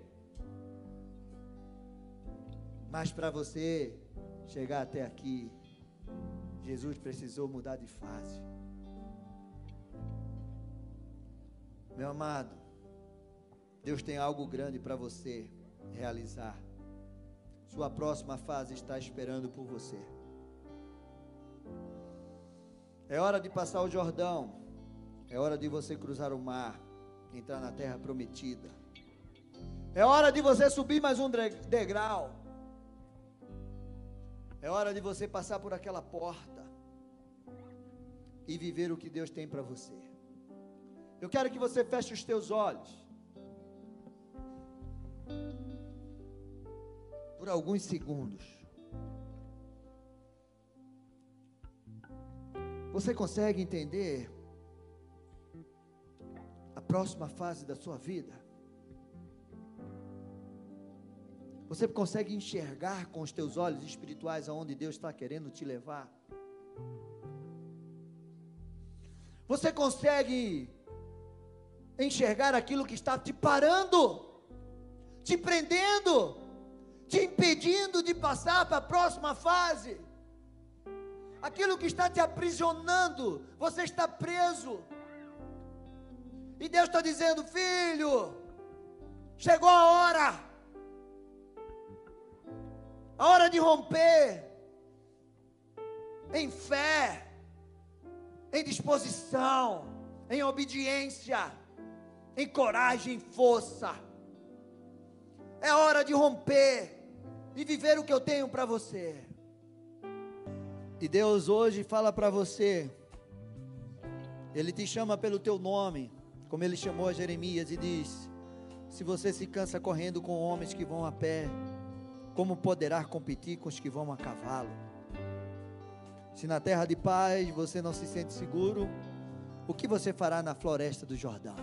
Mas para você chegar até aqui, Jesus precisou mudar de fase. Meu amado, Deus tem algo grande para você realizar. Sua próxima fase está esperando por você. É hora de passar o Jordão. É hora de você cruzar o mar, entrar na terra prometida. É hora de você subir mais um degrau. É hora de você passar por aquela porta e viver o que Deus tem para você. Eu quero que você feche os teus olhos. Por alguns segundos. Você consegue entender a próxima fase da sua vida? Você consegue enxergar com os teus olhos espirituais aonde Deus está querendo te levar? Você consegue enxergar aquilo que está te parando, te prendendo, te impedindo de passar para a próxima fase? Aquilo que está te aprisionando, você está preso. E Deus está dizendo: Filho, chegou a hora a hora de romper em fé, em disposição, em obediência, em coragem, em força. É hora de romper e viver o que eu tenho para você. E Deus hoje fala para você, Ele te chama pelo teu nome, como Ele chamou a Jeremias e diz: Se você se cansa correndo com homens que vão a pé, como poderá competir com os que vão a cavalo? Se na terra de paz você não se sente seguro, o que você fará na floresta do Jordão?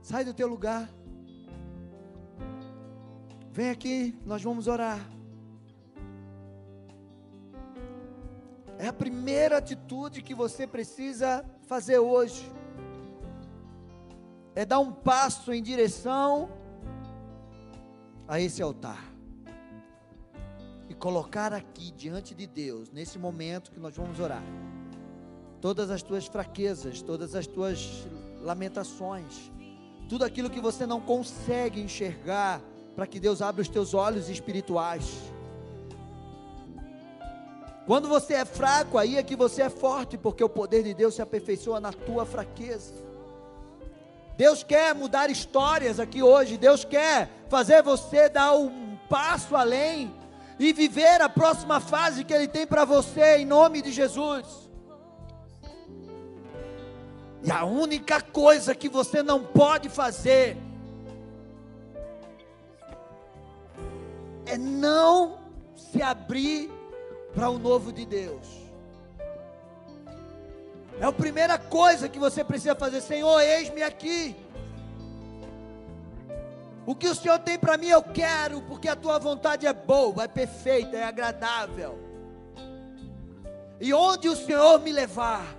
Sai do teu lugar. Vem aqui, nós vamos orar. É a primeira atitude que você precisa fazer hoje. É dar um passo em direção a esse altar e colocar aqui diante de Deus, nesse momento que nós vamos orar, todas as tuas fraquezas, todas as tuas lamentações, tudo aquilo que você não consegue enxergar, para que Deus abra os teus olhos espirituais. Quando você é fraco, aí é que você é forte, porque o poder de Deus se aperfeiçoa na tua fraqueza. Deus quer mudar histórias aqui hoje. Deus quer fazer você dar um passo além e viver a próxima fase que Ele tem para você, em nome de Jesus. E a única coisa que você não pode fazer é não se abrir para o novo de Deus. É a primeira coisa que você precisa fazer, Senhor, eis-me aqui. O que o Senhor tem para mim eu quero, porque a tua vontade é boa, é perfeita, é agradável. E onde o Senhor me levar,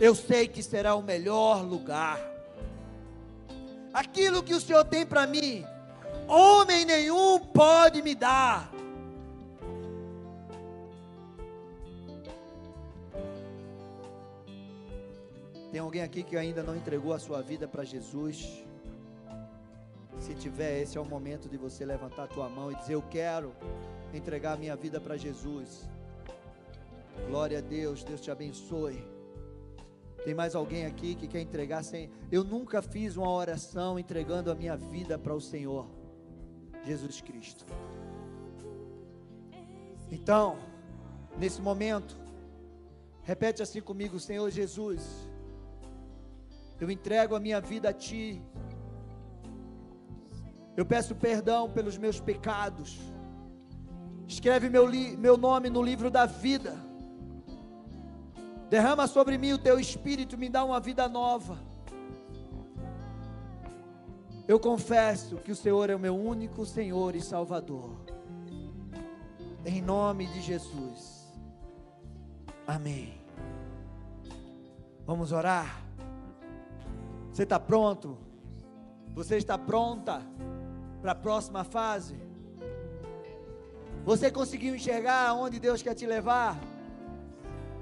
eu sei que será o melhor lugar. Aquilo que o Senhor tem para mim, homem nenhum pode me dar. Tem alguém aqui que ainda não entregou a sua vida para Jesus? Se tiver, esse é o momento de você levantar a tua mão e dizer: Eu quero entregar a minha vida para Jesus. Glória a Deus, Deus te abençoe. Tem mais alguém aqui que quer entregar sem. Eu nunca fiz uma oração entregando a minha vida para o Senhor, Jesus Cristo. Então, nesse momento, repete assim comigo: Senhor Jesus eu entrego a minha vida a Ti. Eu peço perdão pelos meus pecados. Escreve meu, meu nome no livro da vida. Derrama sobre mim o teu espírito, me dá uma vida nova. Eu confesso que o Senhor é o meu único Senhor e Salvador. Em nome de Jesus. Amém. Vamos orar. Você está pronto? Você está pronta para a próxima fase? Você conseguiu enxergar aonde Deus quer te levar?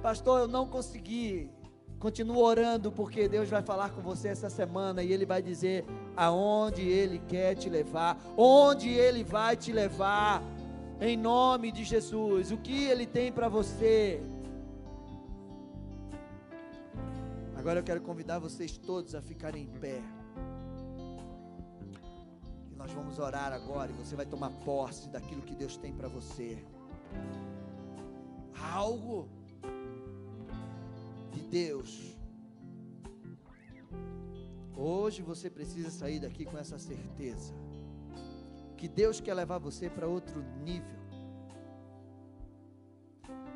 Pastor, eu não consegui. Continua orando, porque Deus vai falar com você essa semana e Ele vai dizer aonde Ele quer te levar, onde Ele vai te levar, em nome de Jesus. O que Ele tem para você. Agora eu quero convidar vocês todos a ficarem em pé. Vamos orar agora e você vai tomar posse daquilo que Deus tem para você. Algo de Deus. Hoje você precisa sair daqui com essa certeza que Deus quer levar você para outro nível.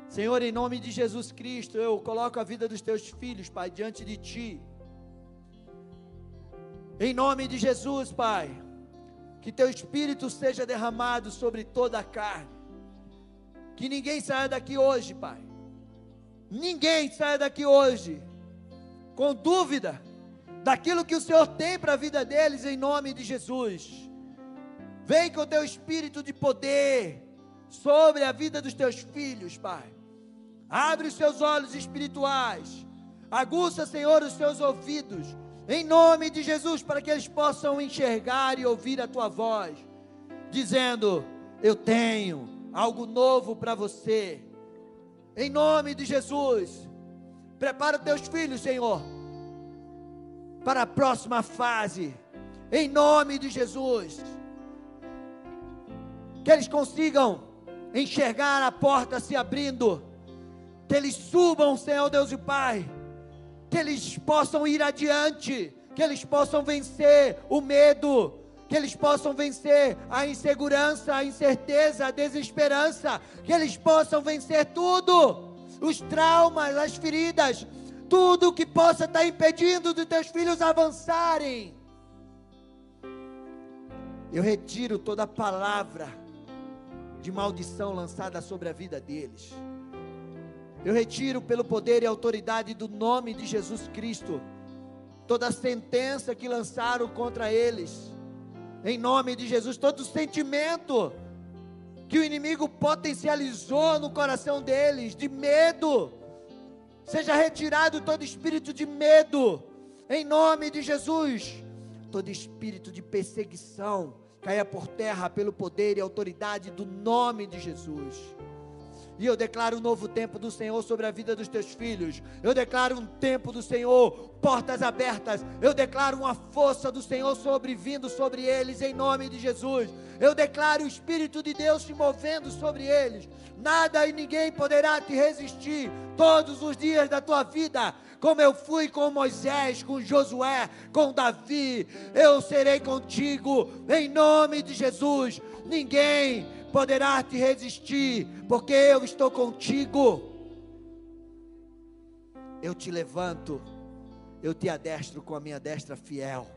Senhor, em nome de Jesus Cristo, eu coloco a vida dos teus filhos, Pai, diante de ti. Em nome de Jesus, Pai, que teu espírito seja derramado sobre toda a carne. Que ninguém saia daqui hoje, Pai, Ninguém sai daqui hoje com dúvida daquilo que o Senhor tem para a vida deles em nome de Jesus. Vem com o teu espírito de poder sobre a vida dos teus filhos, Pai. Abre os seus olhos espirituais. Aguça, Senhor, os seus ouvidos. Em nome de Jesus, para que eles possam enxergar e ouvir a tua voz, dizendo: Eu tenho algo novo para você em nome de Jesus. Prepara os teus filhos, Senhor, para a próxima fase. Em nome de Jesus. Que eles consigam enxergar a porta se abrindo. Que eles subam, Senhor Deus e Pai. Que eles possam ir adiante. Que eles possam vencer o medo que eles possam vencer a insegurança, a incerteza, a desesperança, que eles possam vencer tudo, os traumas, as feridas, tudo que possa estar impedindo dos teus filhos avançarem. Eu retiro toda palavra de maldição lançada sobre a vida deles. Eu retiro pelo poder e autoridade do nome de Jesus Cristo toda sentença que lançaram contra eles. Em nome de Jesus, todo sentimento que o inimigo potencializou no coração deles, de medo, seja retirado todo espírito de medo, em nome de Jesus, todo espírito de perseguição caia por terra pelo poder e autoridade do nome de Jesus. E eu declaro um novo tempo do Senhor sobre a vida dos teus filhos. Eu declaro um tempo do Senhor, portas abertas. Eu declaro uma força do Senhor sobre vindo sobre eles em nome de Jesus. Eu declaro o Espírito de Deus se movendo sobre eles. Nada e ninguém poderá te resistir todos os dias da tua vida. Como eu fui com Moisés, com Josué, com Davi, eu serei contigo em nome de Jesus. Ninguém poderá te resistir, porque eu estou contigo. Eu te levanto, eu te adestro com a minha destra fiel.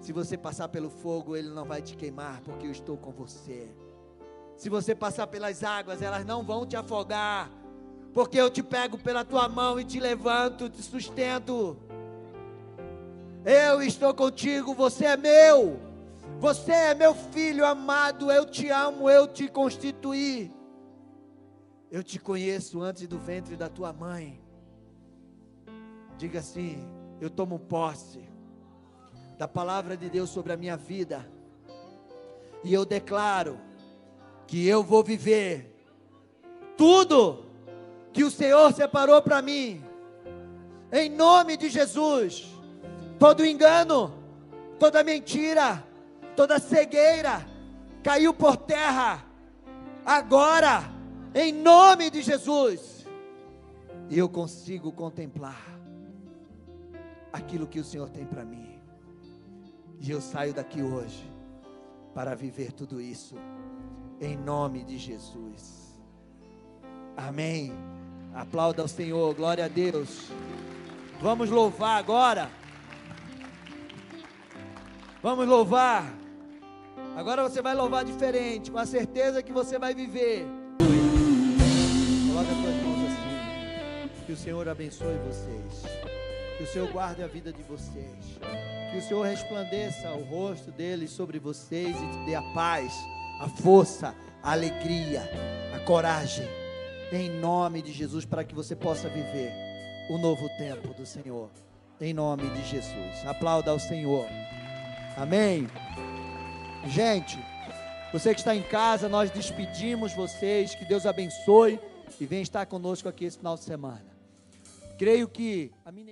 Se você passar pelo fogo, ele não vai te queimar, porque eu estou com você. Se você passar pelas águas, elas não vão te afogar, porque eu te pego pela tua mão e te levanto, te sustento. Eu estou contigo, você é meu. Você é meu filho amado, eu te amo, eu te constituí. Eu te conheço antes do ventre da tua mãe. Diga assim: eu tomo posse da palavra de Deus sobre a minha vida. E eu declaro que eu vou viver tudo que o Senhor separou para mim. Em nome de Jesus. Todo engano, toda mentira, toda cegueira caiu por terra, agora, em nome de Jesus, e eu consigo contemplar aquilo que o Senhor tem para mim, e eu saio daqui hoje para viver tudo isso. Em nome de Jesus. Amém. Aplauda ao Senhor, glória a Deus. Vamos louvar agora. Vamos louvar. Agora você vai louvar diferente, com a certeza que você vai viver. Coloca as suas mãos assim. Que o Senhor abençoe vocês. Que o Senhor guarde a vida de vocês. Que o Senhor resplandeça o rosto dele sobre vocês e te dê a paz, a força, a alegria, a coragem. Em nome de Jesus, para que você possa viver o novo tempo do Senhor. Em nome de Jesus. Aplauda ao Senhor. Amém. Gente, você que está em casa, nós despedimos vocês. Que Deus abençoe e venha estar conosco aqui esse final de semana. Creio que a minha